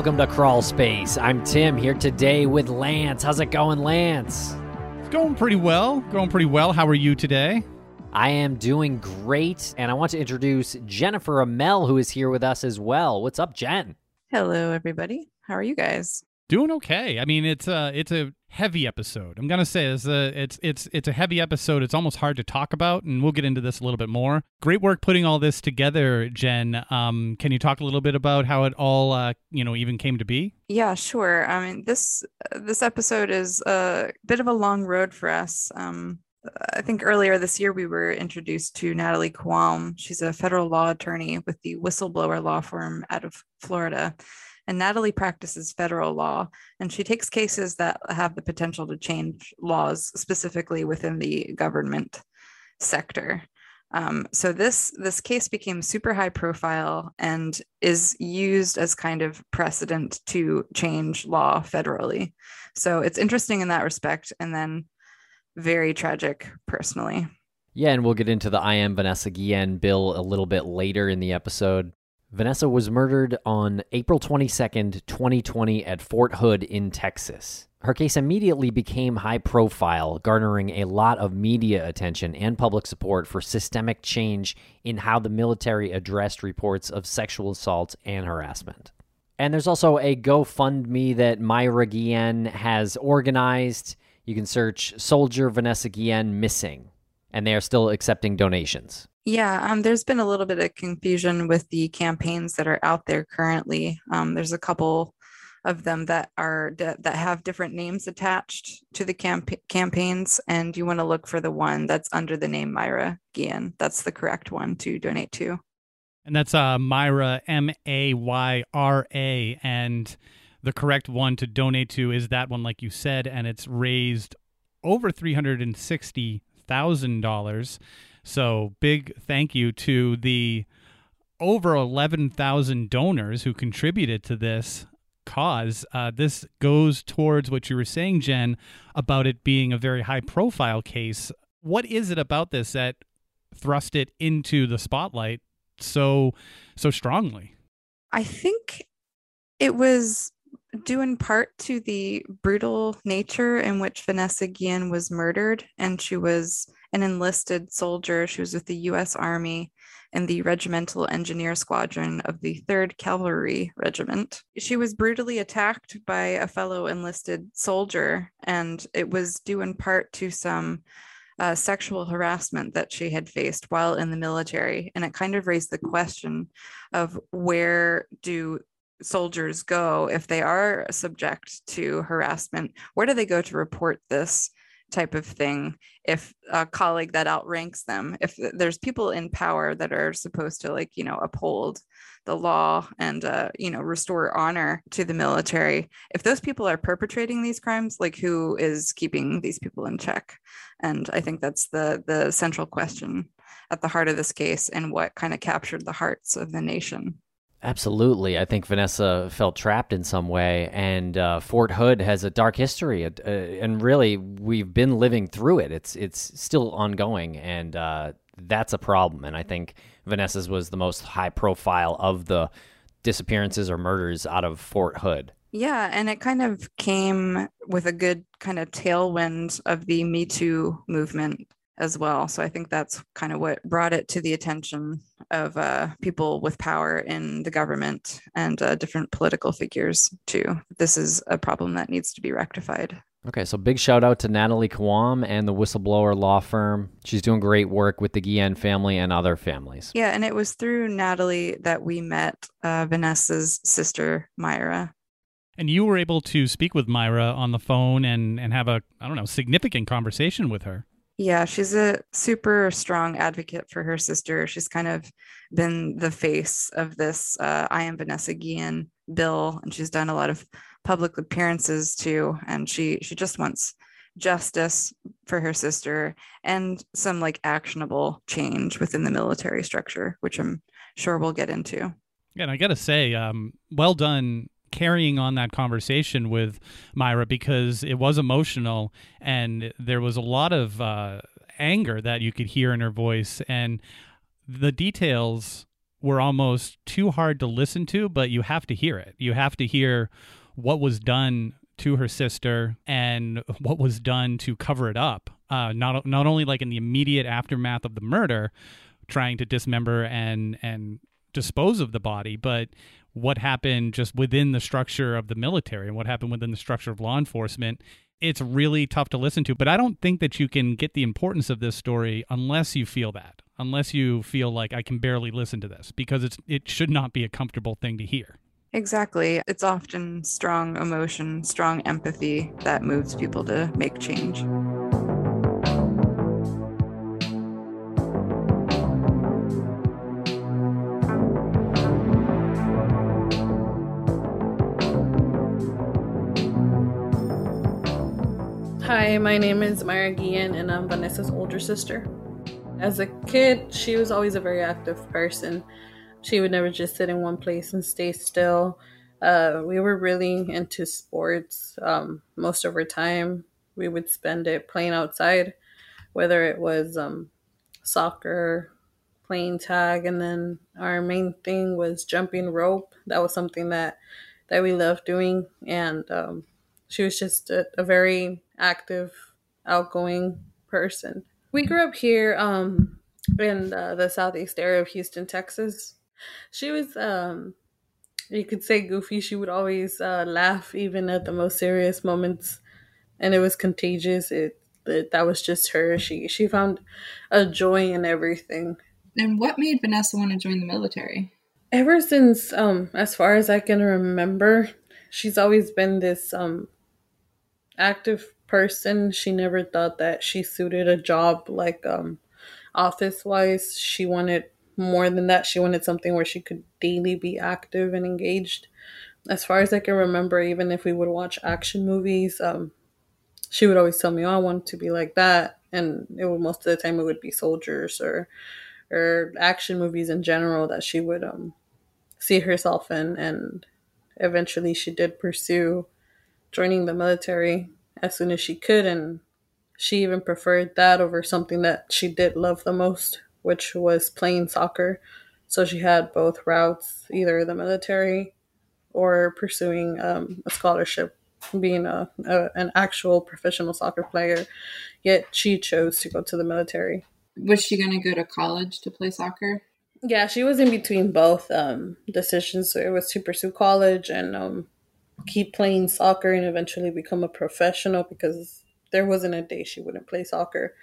Welcome to Crawl Space. I'm Tim here today with Lance. How's it going, Lance? It's going pretty well. Going pretty well. How are you today? I am doing great, and I want to introduce Jennifer Amell, who is here with us as well. What's up, Jen? Hello, everybody. How are you guys? Doing okay. I mean, it's a it's a heavy episode. I'm gonna say it's it's it's a heavy episode. It's almost hard to talk about, and we'll get into this a little bit more. Great work putting all this together, Jen. Um, can you talk a little bit about how it all uh, you know even came to be? Yeah, sure. I mean this this episode is a bit of a long road for us. Um, I think earlier this year we were introduced to Natalie Khawam. She's a federal law attorney with the whistleblower law firm out of Florida. And Natalie practices federal law, and she takes cases that have the potential to change laws specifically within the government sector. Um, so this this case became super high profile and is used as kind of precedent to change law federally. So it's interesting in that respect, and then very tragic personally. Yeah, and we'll get into the I am Vanessa Guillen bill a little bit later in the episode. Vanessa was murdered on April 22nd, 2020, at Fort Hood in Texas. Her case immediately became high profile, garnering a lot of media attention and public support for systemic change in how the military addressed reports of sexual assault and harassment. And there's also a GoFundMe that Mayra Guillen has organized. You can search Soldier Vanessa Guillen Missing, and they are still accepting donations. Yeah, um, there's been a little bit of confusion with the campaigns that are out there currently. Um, there's a couple of them that are that have different names attached to the camp- campaigns, and you want to look for the one that's under the name Mayra Guillen. That's the correct one to donate to. And that's uh, Mayra M A Y R A, and the correct one to donate to is that one, like you said, and it's raised over three hundred and sixty thousand dollars. So big thank you to the over 11,000 donors who contributed to this cause. Uh, this goes towards what you were saying, Jen, about it being a very high profile case. What is it about this that thrust it into the spotlight so so strongly? I think it was due in part to the brutal nature in which Vanessa Guillen was murdered, and she was an enlisted soldier. She was with the U.S. Army and the Regimental Engineer Squadron of the 3rd Cavalry Regiment. She was brutally attacked by a fellow enlisted soldier, and it was due in part to some uh, sexual harassment that she had faced while in the military. And it kind of raised the question of where do soldiers go if they are subject to harassment? Where do they go to report this? Type of thing if a colleague that outranks them if there's people in power that are supposed to like you know uphold the law and uh, you know restore honor to the military. If those people are perpetrating these crimes like who is keeping these people in check? And i think that's the the central question at the heart of this case and what kind of captured the hearts of the nation Absolutely. I think Vanessa felt trapped in some way, and uh, Fort Hood has a dark history, uh, and really, we've been living through it. It's it's still ongoing, and uh, that's a problem. And I think Vanessa's was the most high profile of the disappearances or murders out of Fort Hood. Yeah, and it kind of came with a good kind of tailwind of the Me Too movement as well. So I think that's kind of what brought it to the attention of uh, people with power in the government and uh, different political figures too. This is a problem that needs to be rectified. Okay, so big shout out to Natalie Khawam and the whistleblower law firm. She's doing great work with the Guillen family and other families. Yeah, and it was through Natalie that we met uh, Vanessa's sister, Mayra. And you were able to speak with Mayra on the phone and, and have a, I don't know, significant conversation with her. Yeah, she's a super strong advocate for her sister. She's kind of been the face of this uh, I am Vanessa Guillen bill, and she's done a lot of public appearances too. And she she just wants justice for her sister and some like actionable change within the military structure, which I'm sure we'll get into. Yeah, and I gotta say, um, well done carrying on that conversation with Mayra because it was emotional and there was a lot of uh, anger that you could hear in her voice and the details were almost too hard to listen to, but you have to hear it. You have to hear what was done to her sister and what was done to cover it up. Uh, not not only like in the immediate aftermath of the murder, trying to dismember and and dispose of the body, but what happened just within the structure of the military and what happened within the structure of law enforcement. It's really tough to listen to, but I don't think that you can get the importance of this story unless you feel that, unless you feel like I can barely listen to this, because it's it should not be a comfortable thing to hear. Exactly. It's often strong emotion, strong empathy that moves people to make change. Hi, my name is Mayra Guillen, and I'm Vanessa's older sister. As a kid, she was always a very active person. She would never just sit in one place and stay still. Uh, we were really into sports. Um, most of our time, we would spend it playing outside, whether it was um, soccer, playing tag, and then our main thing was jumping rope. That was something that that we loved doing, and um, she was just a, a very active, outgoing person. We grew up here um, in uh, the southeast area of Houston, Texas. She was, um, you could say, goofy. She would always uh, laugh, even at the most serious moments, and it was contagious. It, it that was just her. She she found a joy in everything. And what made Vanessa want to join the military? Ever since, um, as far as I can remember, she's always been this um, active person. She never thought that she suited a job like um, office wise. She wanted more than that. She wanted something where she could daily be active and engaged. As far as I can remember, even if we would watch action movies, um, she would always tell me, "Oh, I want to be like that," and it would most of the time it would be soldiers or or action movies in general that she would um, see herself in, and eventually she did pursue joining the military as soon as she could and she even preferred that over something that she did love the most which was playing soccer. So she had both routes either the military or pursuing um, a scholarship being a, a, an actual professional soccer player. Yet she chose to go to the military. Was she going to go to college to play soccer? Yeah she was in between both um, decisions. So it was to pursue college and um, keep playing soccer and eventually become a professional because there wasn't a day she wouldn't play soccer.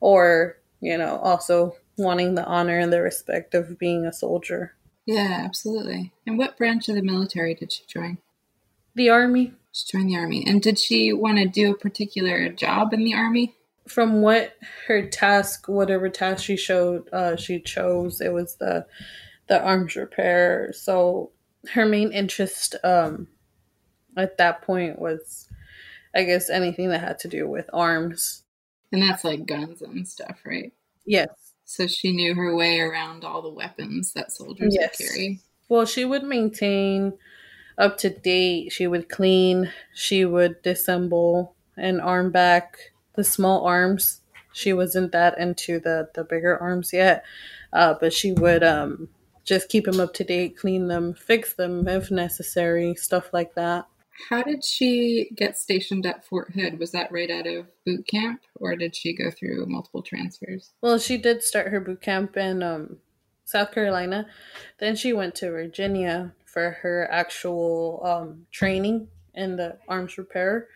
Or you know also wanting the honor and the respect of being a soldier. Yeah absolutely. And what branch of the military did she join? The army. She joined the army. And did she want to do a particular job in the army? From what her task whatever task she showed uh, she chose it was the the arms repair. So her main interest um, at that point was I guess anything that had to do with arms. And that's like guns and stuff, right? Yes. So she knew her way around all the weapons that soldiers yes. would carry. Well, she would maintain up to date. She would clean. She would disassemble and arm back the small arms. She wasn't that into the the bigger arms yet, uh, but she would um, just keep them up to date, clean them, fix them if necessary, stuff like that. How did she get stationed at Fort Hood? Was that right out of boot camp, or did she go through multiple transfers? Well, she did start her boot camp in um, South Carolina. Then she went to Virginia for her actual um, training in the arms repair.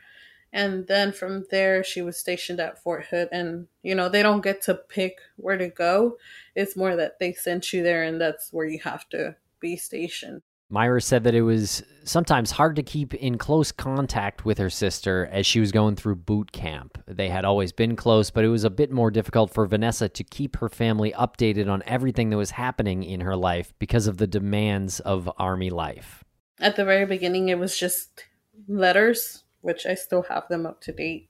And then from there, she was stationed at Fort Hood. And, you know, they don't get to pick where to go. It's more that they sent you there, and that's where you have to be stationed. Mayra said that it was sometimes hard to keep in close contact with her sister as she was going through boot camp. They had always been close, but it was a bit more difficult for Vanessa to keep her family updated on everything that was happening in her life because of the demands of Army life. At the very beginning, it was just letters, which I still have them up to date.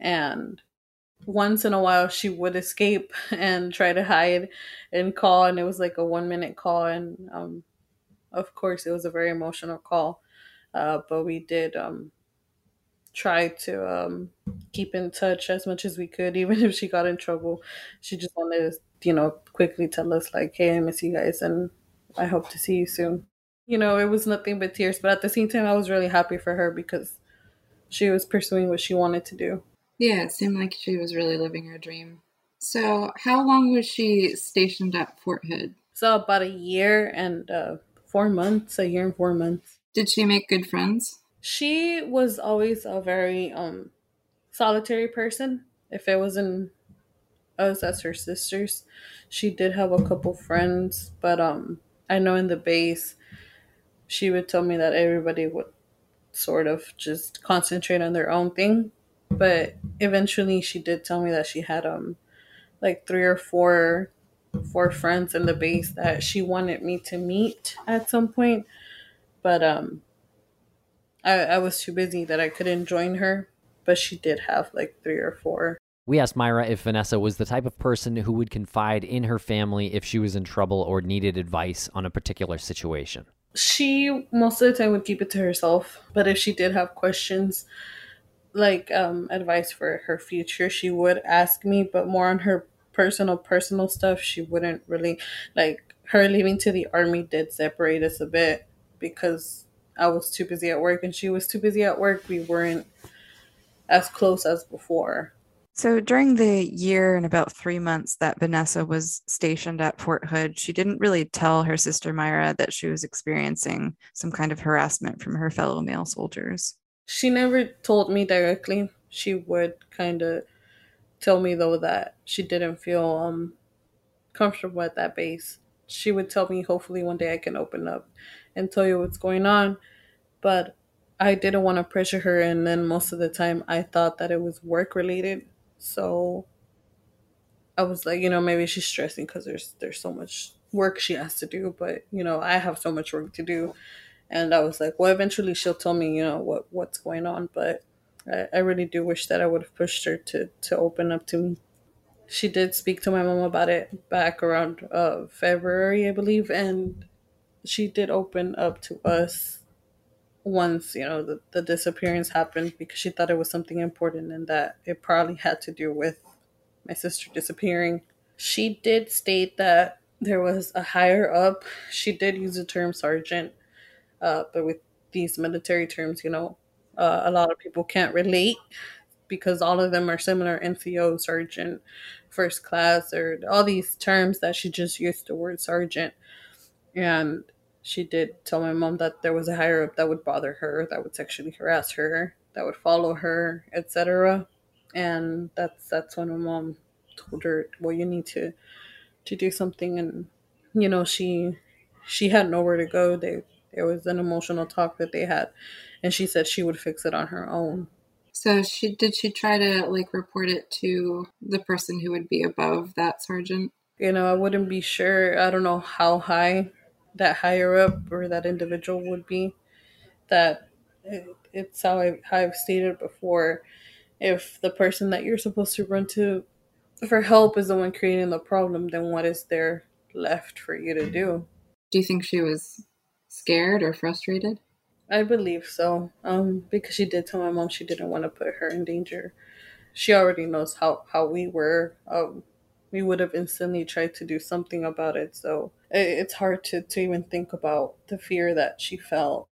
And once in a while, she would escape and try to hide and call, and it was like a one minute call. And um, of course, it was a very emotional call, uh, but we did um, try to um, keep in touch as much as we could, even if she got in trouble. She just wanted to, you know, quickly tell us like, "Hey, I miss you guys, and I hope to see you soon." You know, it was nothing but tears, but at the same time, I was really happy for her because she was pursuing what she wanted to do. Yeah, it seemed like she was really living her dream. So, how long was she stationed at Fort Hood? So, about a year and uh, four months, a year and four months. Did she make good friends? She was always a very um, solitary person. If it wasn't us as her sisters, she did have a couple friends, but um, I know in the base, she would tell me that everybody would sort of just concentrate on their own thing. But eventually, she did tell me that she had um, like three or four four friends in the base that she wanted me to meet at some point, but um, I, I was too busy that I couldn't join her. But she did have like three or four. We asked Myra if Vanessa was the type of person who would confide in her family if she was in trouble or needed advice on a particular situation. She most of the time would keep it to herself, but if she did have questions, like um, advice for her future, she would ask me, but more on her personal personal stuff. She wouldn't really like her leaving to the army did separate us a bit because I was too busy at work and she was too busy at work. We weren't as close as before. So during the year and about three months that Vanessa was stationed at Fort Hood, she didn't really tell her sister Mayra that she was experiencing some kind of harassment from her fellow male soldiers. She never told me directly. She would kind of tell me though that she didn't feel um comfortable at that base. She would tell me hopefully one day I can open up and tell you what's going on, but I didn't want to pressure her and then most of the time I thought that it was work related so I was like, you know, maybe she's stressing because there's there's so much work she has to do, but you know, I have so much work to do. And I was like, well, eventually she'll tell me, you know, what what's going on. But I, I really do wish that I would have pushed her to to open up to me. She did speak to my mom about it back around uh, February, I believe, and she did open up to us once you know the, the disappearance happened because she thought it was something important and that it probably had to do with my sister disappearing she did state that there was a higher up she did use the term sergeant uh, but with these military terms you know uh, a lot of people can't relate because all of them are similar nco sergeant first class or all these terms that she just used the word sergeant and she did tell my mom that there was a higher up that would bother her, that would sexually harass her, that would follow her, etc. And that's that's when my mom told her, "Well, you need to to do something." And you know, she she had nowhere to go. They it was an emotional talk that they had, and she said she would fix it on her own. So she did she try to like report it to the person who would be above that sergeant? You know, I wouldn't be sure. I don't know how high that higher up or that individual would be. That it, it's how, I, how I've stated before. If the person that you're supposed to run to for help is the one creating the problem, then what is there left for you to do? Do you think she was scared or frustrated? I believe so. Um, because she did tell my mom she didn't want to put her in danger. She already knows how how we were. Um, we would have instantly tried to do something about it. So it's hard to, to even think about the fear that she felt.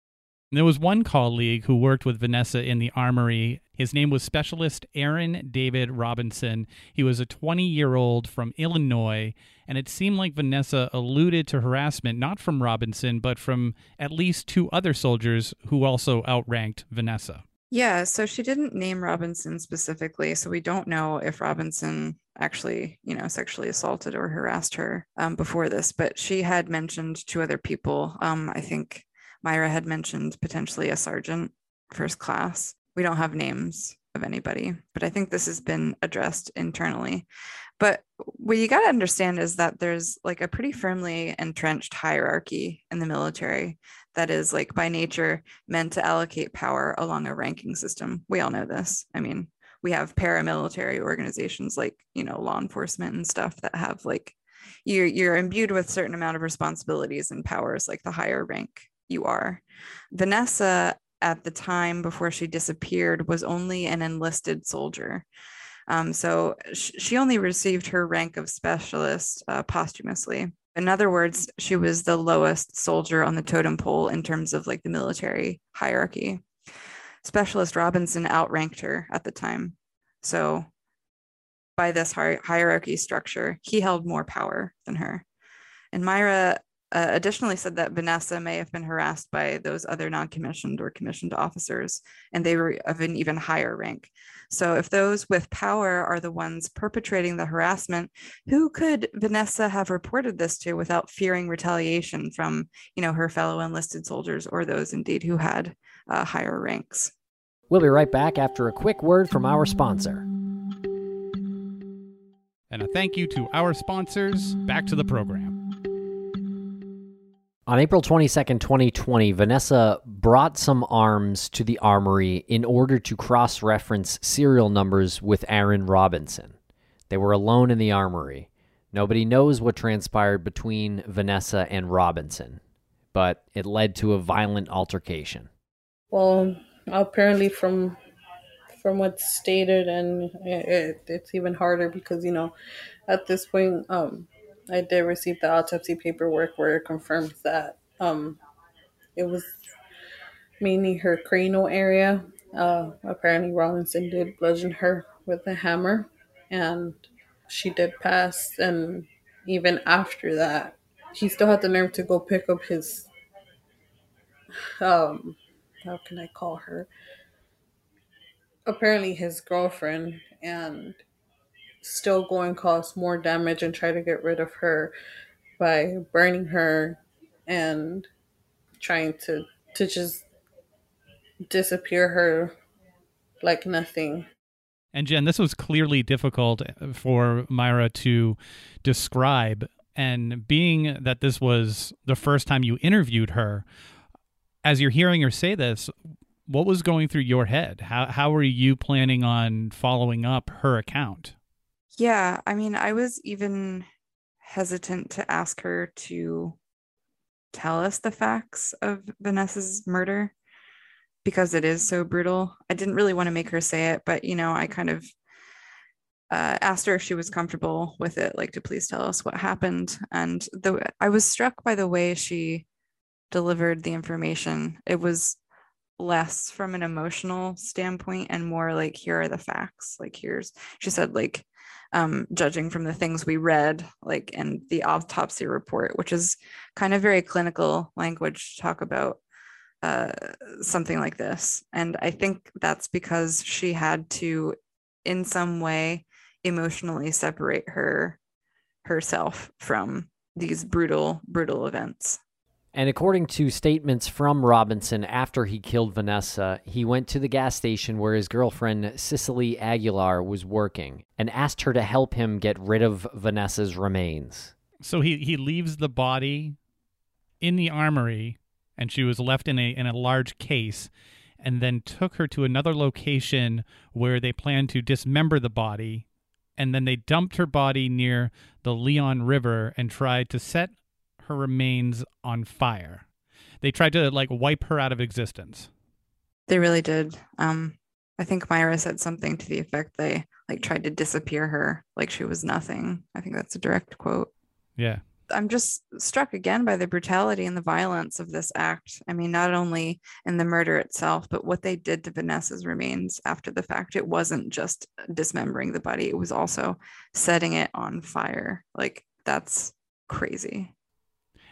There was one colleague who worked with Vanessa in the armory. His name was Specialist Aaron David Robinson. He was a 20 year old from Illinois, and it seemed like Vanessa alluded to harassment not from Robinson, but from at least two other soldiers who also outranked Vanessa. Yeah, so she didn't name Robinson specifically, so we don't know if Robinson actually, you know, sexually assaulted or harassed her um, before this, but she had mentioned two other people. Um, I think Mayra had mentioned potentially a sergeant, first class. We don't have names of anybody, but I think this has been addressed internally. But what you got to understand is that there's like a pretty firmly entrenched hierarchy in the military that is like by nature meant to allocate power along a ranking system. We all know this. I mean, we have paramilitary organizations like, you know, law enforcement and stuff that have like you're you're imbued with certain amount of responsibilities and powers like the higher rank you are. Vanessa at the time before she disappeared was only an enlisted soldier. Um, so sh- she only received her rank of specialist uh, posthumously. In other words, she was the lowest soldier on the totem pole in terms of like the military hierarchy. Specialist Robinson outranked her at the time. So, by this hi- hierarchy structure, he held more power than her. And Mayra uh, additionally said that Vanessa may have been harassed by those other non commissioned or commissioned officers, and they were of an even higher rank. So, if those with power are the ones perpetrating the harassment, who could Vanessa have reported this to without fearing retaliation from, you know, her fellow enlisted soldiers or those indeed who had uh, higher ranks? We'll be right back after a quick word from our sponsor. And a thank you to our sponsors. Back to the program. On April 22nd, 2020, Vanessa brought some arms to the armory in order to cross reference serial numbers with Aaron Robinson. They were alone in the armory. Nobody knows what transpired between Vanessa and Robinson, but it led to a violent altercation. Well, apparently from from what's stated, and it, it's even harder because you know, at this point, um, I did receive the autopsy paperwork where it confirms that um, it was mainly her cranial area. Uh, apparently, Robinson did bludgeon her with a hammer, and she did pass. And even after that, he still had the nerve to go pick up his um, how can I call her? Apparently, his girlfriend, and still go and cause more damage and try to get rid of her by burning her and trying to to just disappear her like nothing. And Jen, this was clearly difficult for Mayra to describe. And being that this was the first time you interviewed her, as you're hearing her say this, what was going through your head? How how were you planning on following up her account? Yeah, I mean, I was even hesitant to ask her to tell us the facts of Vanessa's murder because it is so brutal. I didn't really want to make her say it, but you know, I kind of uh, asked her if she was comfortable with it, like to please tell us what happened. And the I was struck by the way she delivered the information. It was less from an emotional standpoint and more like here are the facts. Like here's she said like um, judging from the things we read, like in the autopsy report, which is kind of very clinical language to talk about uh, something like this. And I think that's because she had to, in some way, emotionally separate her herself from these brutal, brutal events. And according to statements from Robinson after he killed Vanessa, he went to the gas station where his girlfriend, Cecily Aguilar, was working and asked her to help him get rid of Vanessa's remains. So he, he leaves the body in the armory and she was left in a in a large case and then took her to another location where they planned to dismember the body and then they dumped her body near the Leon River and tried to set her remains on fire. They tried to like wipe her out of existence. They really did. Um, I think Mayra said something to the effect they like tried to disappear her like she was nothing. I think that's a direct quote. Yeah. I'm just struck again by the brutality and the violence of this act. I mean, not only in the murder itself, but what they did to Vanessa's remains after the fact. It wasn't just dismembering the body, it was also setting it on fire. Like, that's crazy.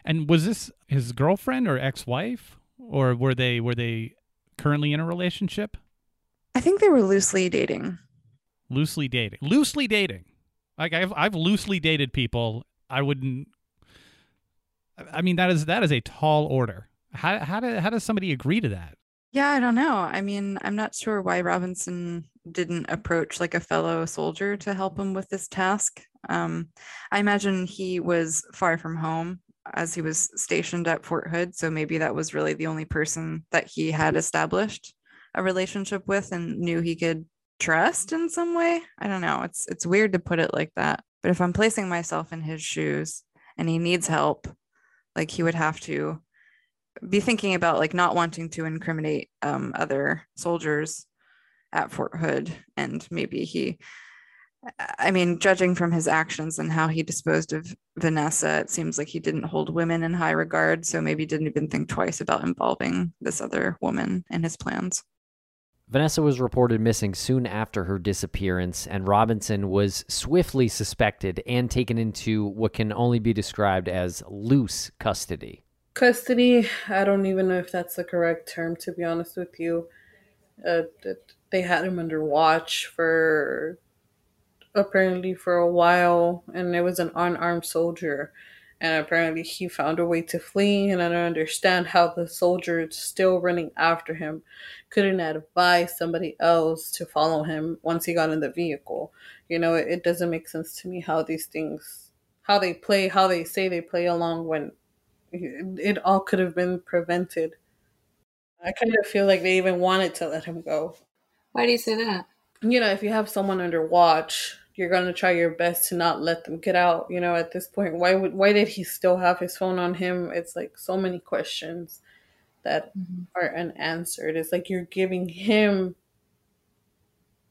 And was this his girlfriend or ex-wife, or were they were they currently in a relationship? I think they were loosely dating. Loosely dating. Loosely dating. Like I've I've loosely dated people. I wouldn't. I mean that is that is a tall order. How how do, how does somebody agree to that? Yeah, I don't know. I mean, I'm not sure why Robinson didn't approach like a fellow soldier to help him with this task. Um, I imagine he was far from home as he was stationed at Fort Hood. So maybe that was really the only person that he had established a relationship with and knew he could trust in some way. I don't know. It's it's weird to put it like that. But if I'm placing myself in his shoes and he needs help, like he would have to be thinking about like not wanting to incriminate um, other soldiers at Fort Hood, and maybe he I mean, judging from his actions and how he disposed of Vanessa, it seems like he didn't hold women in high regard. So maybe didn't even think twice about involving this other woman in his plans. Vanessa was reported missing soon after her disappearance, and Robinson was swiftly suspected and taken into what can only be described as loose custody. Custody, I don't even know if that's the correct term, to be honest with you. Uh, they had him under watch for apparently for a while, and it was an unarmed soldier. And apparently, he found a way to flee. And I don't understand how the soldier still running after him couldn't advise somebody else to follow him once he got in the vehicle. You know, it, it doesn't make sense to me how these things, how they play, how they say they play along when it, it all could have been prevented. I kind of feel like they even wanted to let him go. Why do you say that? You know, if you have someone under watch, you're going to try your best to not let them get out you know at this point. Why would why did he still have his phone on him? It's like so many questions that mm-hmm. are unanswered. It's like you're giving him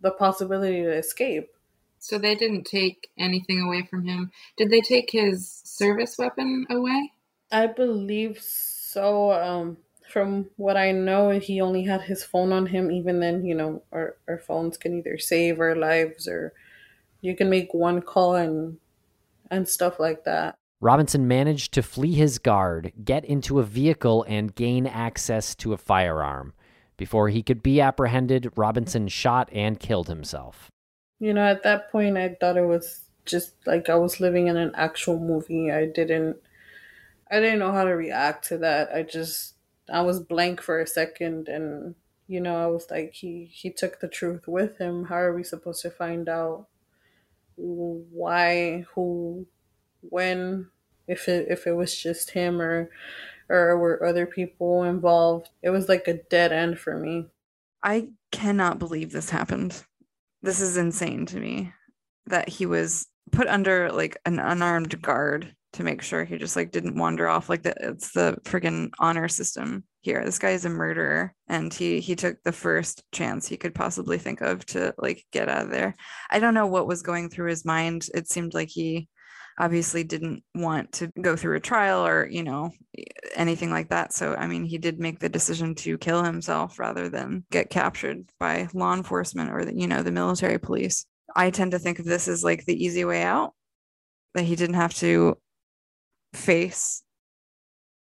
the possibility to escape. So they didn't take anything away from him. Did they take his service weapon away? I believe so um from what I know, he only had his phone on him. Even then, you know, our, our phones can either save our lives or you can make one call and and stuff like that. Robinson managed to flee his guard, get into a vehicle, and gain access to a firearm. Before he could be apprehended, Robinson shot and killed himself. You know, at that point, I thought it was just like I was living in an actual movie. I didn't, I didn't know how to react to that. I just, I was blank for a second, and you know, I was like, he he took the truth with him. How are we supposed to find out? Why, who, when, if it if it was just him or or were other people involved. It was like a dead end for me. I cannot believe this happened. This is insane to me that he was put under like an unarmed guard to make sure he just like didn't wander off like that it's the friggin' honor system here this guy is a murderer and he he took the first chance he could possibly think of to like get out of there. I don't know what was going through his mind. It seemed like he obviously didn't want to go through a trial or you know anything like that. So i mean he did make the decision to kill himself rather than get captured by law enforcement or the you know the military police. I tend to think of this as like the easy way out that he didn't have to face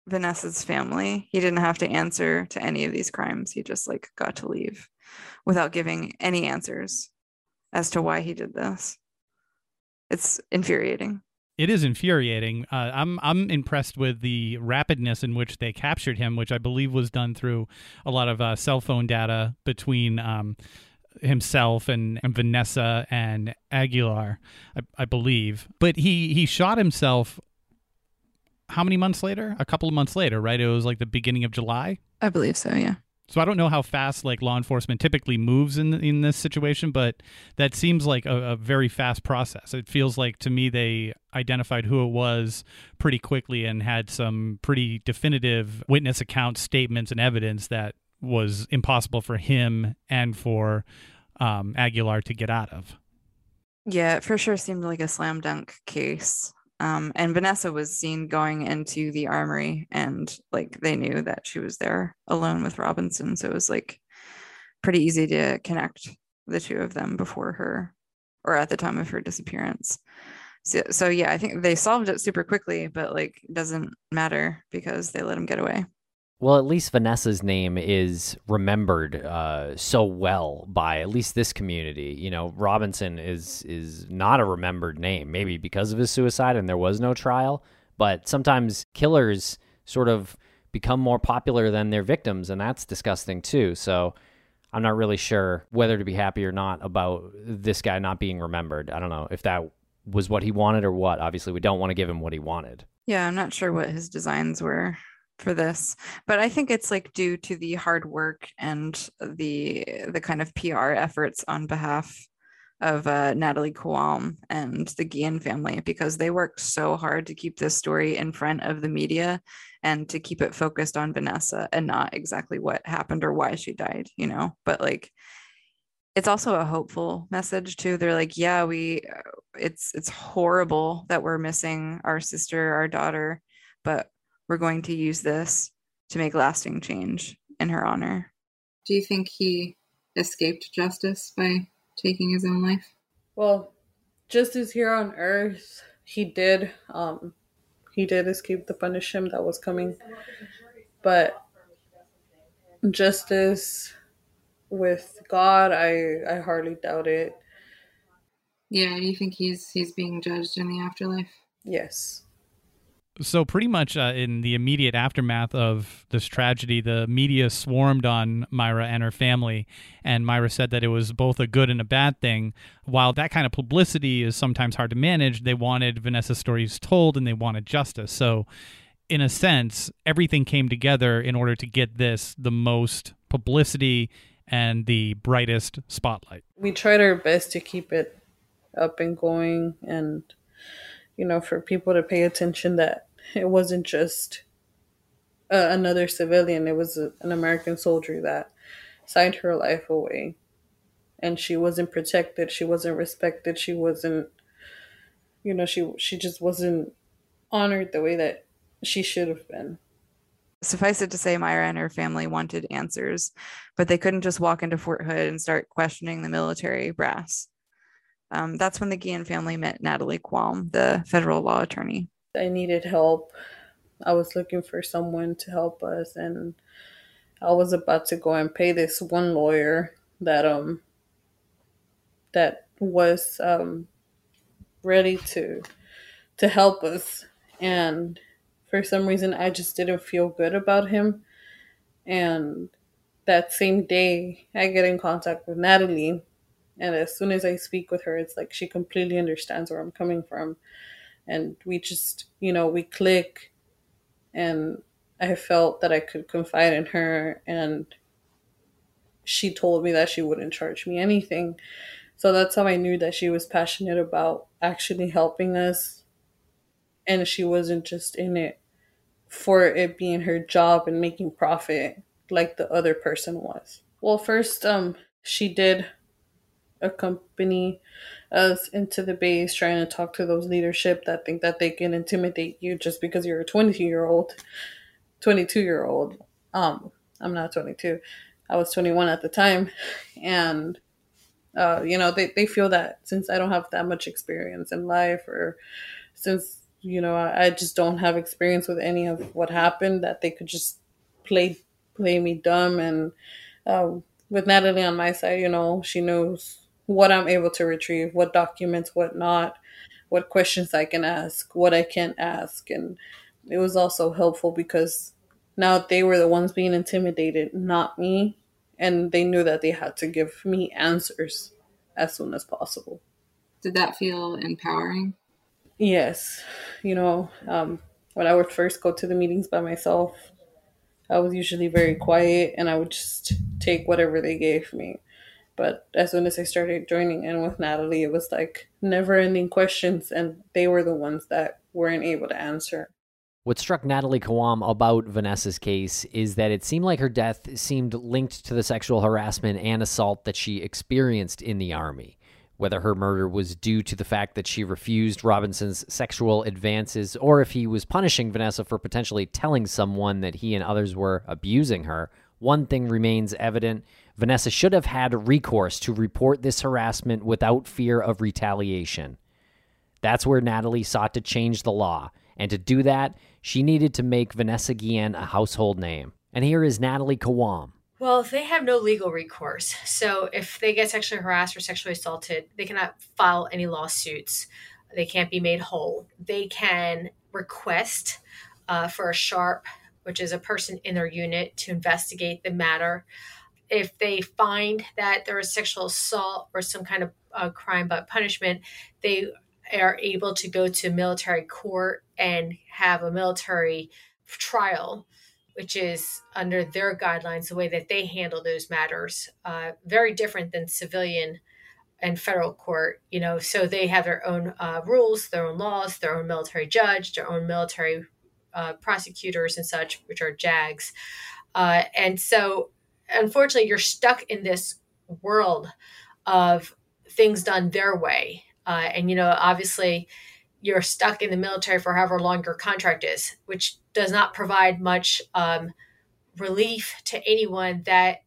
Vanessa's family. He didn't have to answer to any of these crimes. He just like got to leave without giving any answers as to why he did this. It's infuriating. It is infuriating. Uh, I'm I'm impressed with the rapidness in which they captured him, which I believe was done through a lot of uh, cell phone data between um, himself and, and, Vanessa and Aguilar, I, I, believe. But he he shot himself how many months later? A couple of months later, right? It was like the beginning of July. I believe so. Yeah. So I don't know how fast like law enforcement typically moves in in this situation, but that seems like a, a, very fast process. It feels like to me they identified who it was pretty quickly and had some pretty definitive witness account statements and evidence that was impossible for him and for um, Aguilar to get out of. Yeah, it for sure seemed like a slam dunk case. Um, and Vanessa was seen going into the armory, and like they knew that she was there alone with Robinson. So it was like pretty easy to connect the two of them before her or at the time of her disappearance. So, so yeah, I think they solved it super quickly, but like doesn't matter because they let him get away. Well, at least Vanessa's name is remembered uh, so well by at least this community. You know, Robinson is is not a remembered name, maybe because of his suicide and there was no trial. But sometimes killers sort of become more popular than their victims, and that's disgusting too. So I'm not really sure whether to be happy or not about this guy not being remembered. I don't know if that was what he wanted or what. Obviously, we don't want to give him what he wanted. Yeah, I'm not sure what his designs were for this but i think it's like due to the hard work and the the kind of pr efforts on behalf of uh, natalie Khawam and the guillen family because they worked so hard to keep this story in front of the media and to keep it focused on vanessa and not exactly what happened or why she died you know but like it's also a hopeful message too. They're like, yeah, we it's it's horrible that we're missing our sister, our daughter, but we're going to use this to make lasting change in her honor. Do you think he escaped justice by taking his own life? Well, just as here on Earth, he did um he did escape the punishment that was coming. But justice with God, I I hardly doubt it. Yeah, do you think he's he's being judged in the afterlife? Yes. So pretty much uh, in the immediate aftermath of this tragedy, the media swarmed on Mayra and her family, and Mayra said that it was both a good and a bad thing. While that kind of publicity is sometimes hard to manage, they wanted Vanessa's stories told and they wanted justice. So, in a sense, everything came together in order to get this the most publicity and the brightest spotlight. We tried our best to keep it up and going and you know, for people to pay attention that it wasn't just uh, another civilian, it was a, an American soldier that signed her life away. And she wasn't protected, she wasn't respected, she wasn't, you know, she she just wasn't honored the way that she should have been. Suffice it to say, Mayra and her family wanted answers, but they couldn't just walk into Fort Hood and start questioning the military brass. Um, that's when the Guillen family met Natalie Khawam, the federal law attorney. I needed help. I was looking for someone to help us, and I was about to go and pay this one lawyer that um that was um ready to to help us, and for some reason I just didn't feel good about him, and that same day I get in contact with Natalie and as soon as I speak with her, it's like she completely understands where I'm coming from. And we just, you know, we click. And I felt that I could confide in her. And she told me that she wouldn't charge me anything. So that's how I knew that she was passionate about actually helping us. And she wasn't just in it for it being her job and making profit like the other person was. Well, first, um, she did accompany us into the base trying to talk to those leadership that think that they can intimidate you just because you're a 22 year old 22 year old um i'm not 22 i was 21 at the time. And uh you know they, they feel that since i don't have that much experience in life or since you know I, I just don't have experience with any of what happened that they could just play play me dumb. And uh, with natalie on my side you know she knows what I'm able to retrieve, what documents, what not, what questions I can ask, what I can't ask. And it was also helpful because now they were the ones being intimidated, not me. And they knew that they had to give me answers as soon as possible. Did that feel empowering? Yes. You know, um, when I would first go to the meetings by myself, I was usually very quiet and I would just take whatever they gave me. But as soon as I started joining in with Natalie, it was like never ending questions, and they were the ones that weren't able to answer. What struck Natalie Khawam about Vanessa's case is that it seemed like her death seemed linked to the sexual harassment and assault that she experienced in the Army. Whether her murder was due to the fact that she refused Robinson's sexual advances or if he was punishing Vanessa for potentially telling someone that he and others were abusing her, one thing remains evident Vanessa should have had recourse to report this harassment without fear of retaliation. That's where Natalie sought to change the law, and to do that, she needed to make Vanessa Guillen a household name. And here is Natalie Khawam. Well, they have no legal recourse. So if they get sexually harassed or sexually assaulted, they cannot file any lawsuits. They can't be made whole. They can request uh, for a SHARP, which is a person in their unit, to investigate the matter if they find that there is sexual assault or some kind of uh, crime but punishment, they are able to go to military court and have a military trial, which is under their guidelines, the way that they handle those matters. Uh, very different than civilian and federal court, you know, so they have their own uh, rules, their own laws, their own military judge, their own military uh, prosecutors and such, which are JAGs. Uh, and so unfortunately you're stuck in this world of things done their way. Uh, and, you know, obviously you're stuck in the military for however long your contract is, which does not provide much um, relief to anyone that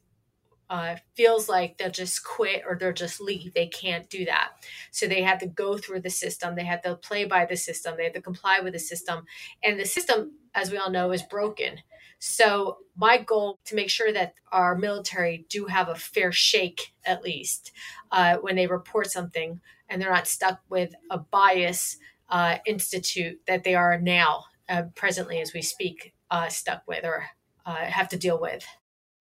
uh, feels like they'll just quit or they'll just leave. They can't do that. So they have to go through the system. They have to play by the system. They have to comply with the system. And the system, as we all know, is broken. So my goal to make sure that our military do have a fair shake, at least, uh, when they report something, and they're not stuck with a bias uh, institute that they are now, uh, presently as we speak, uh, stuck with or uh, have to deal with.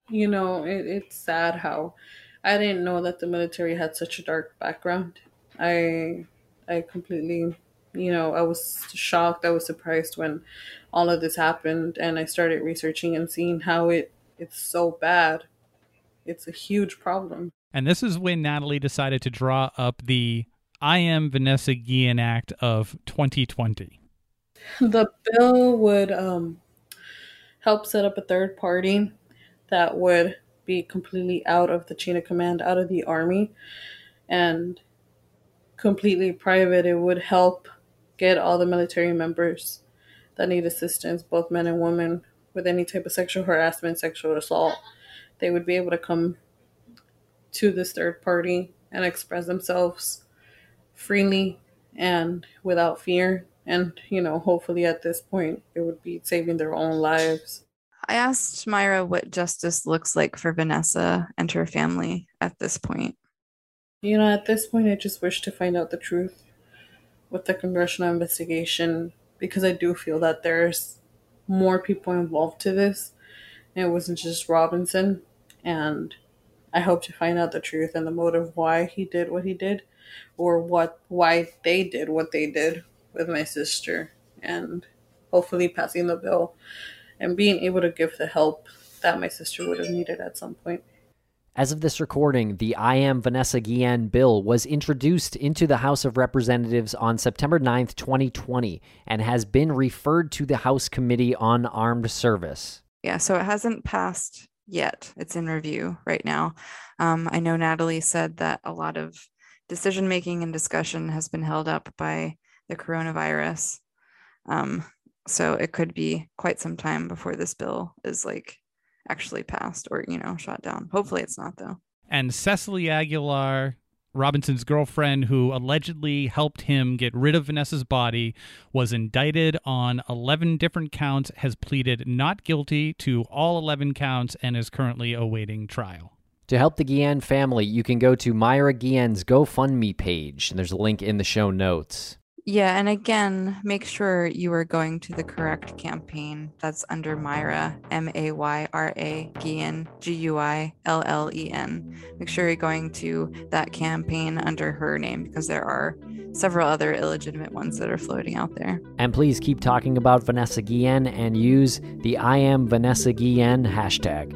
You know, it, it's sad how I didn't know that the military had such a dark background. I I completely, you know, I was shocked. I was surprised when all of this happened, and I started researching and seeing how it it's so bad. It's a huge problem. And this is when Natalie decided to draw up the I Am Vanessa Guillen Act of 2020. The bill would um, help set up a third party that would be completely out of the chain of command, out of the army, and completely private. It would help get all the military members that need assistance, both men and women, with any type of sexual harassment, sexual assault. They would be able to come to this third party and express themselves freely and without fear. And, you know, hopefully at this point, it would be saving their own lives. I asked Mayra what justice looks like for Vanessa and her family at this point. You know, at this point, I just wish to find out the truth with the congressional investigation because I do feel that there's more people involved to this. It wasn't just Robinson. And I hope to find out the truth and the motive why he did what he did or what why they did what they did with my sister and hopefully passing the bill and being able to give the help that my sister would have needed at some point. As of this recording, the I Am Vanessa Guillen bill was introduced into the House of Representatives on September 9th, 2020, and has been referred to the House Committee on Armed Service. Yeah, so it hasn't passed yet. It's in review right now. Um, I know Natalie said that a lot of decision making and discussion has been held up by the coronavirus. Um, so it could be quite some time before this bill is like actually passed or you know shot down hopefully it's not though And Cecily Aguilar, Robinson's girlfriend, who allegedly helped him get rid of Vanessa's body, was indicted on 11 different counts, has pleaded not guilty to all 11 counts, and is currently awaiting trial. To help the Guillen family, you can go to Mayra Guillen's GoFundMe page, and there's a link in the show notes. Yeah and again make sure you are going to the correct campaign. That's under mayra m-a-y-r-a guillen g-u-i-l-l-e-n make sure you're going to that campaign under her name because there are several other illegitimate ones that are floating out there. And please keep talking about Vanessa Guillen and use the I Am Vanessa Guillen hashtag.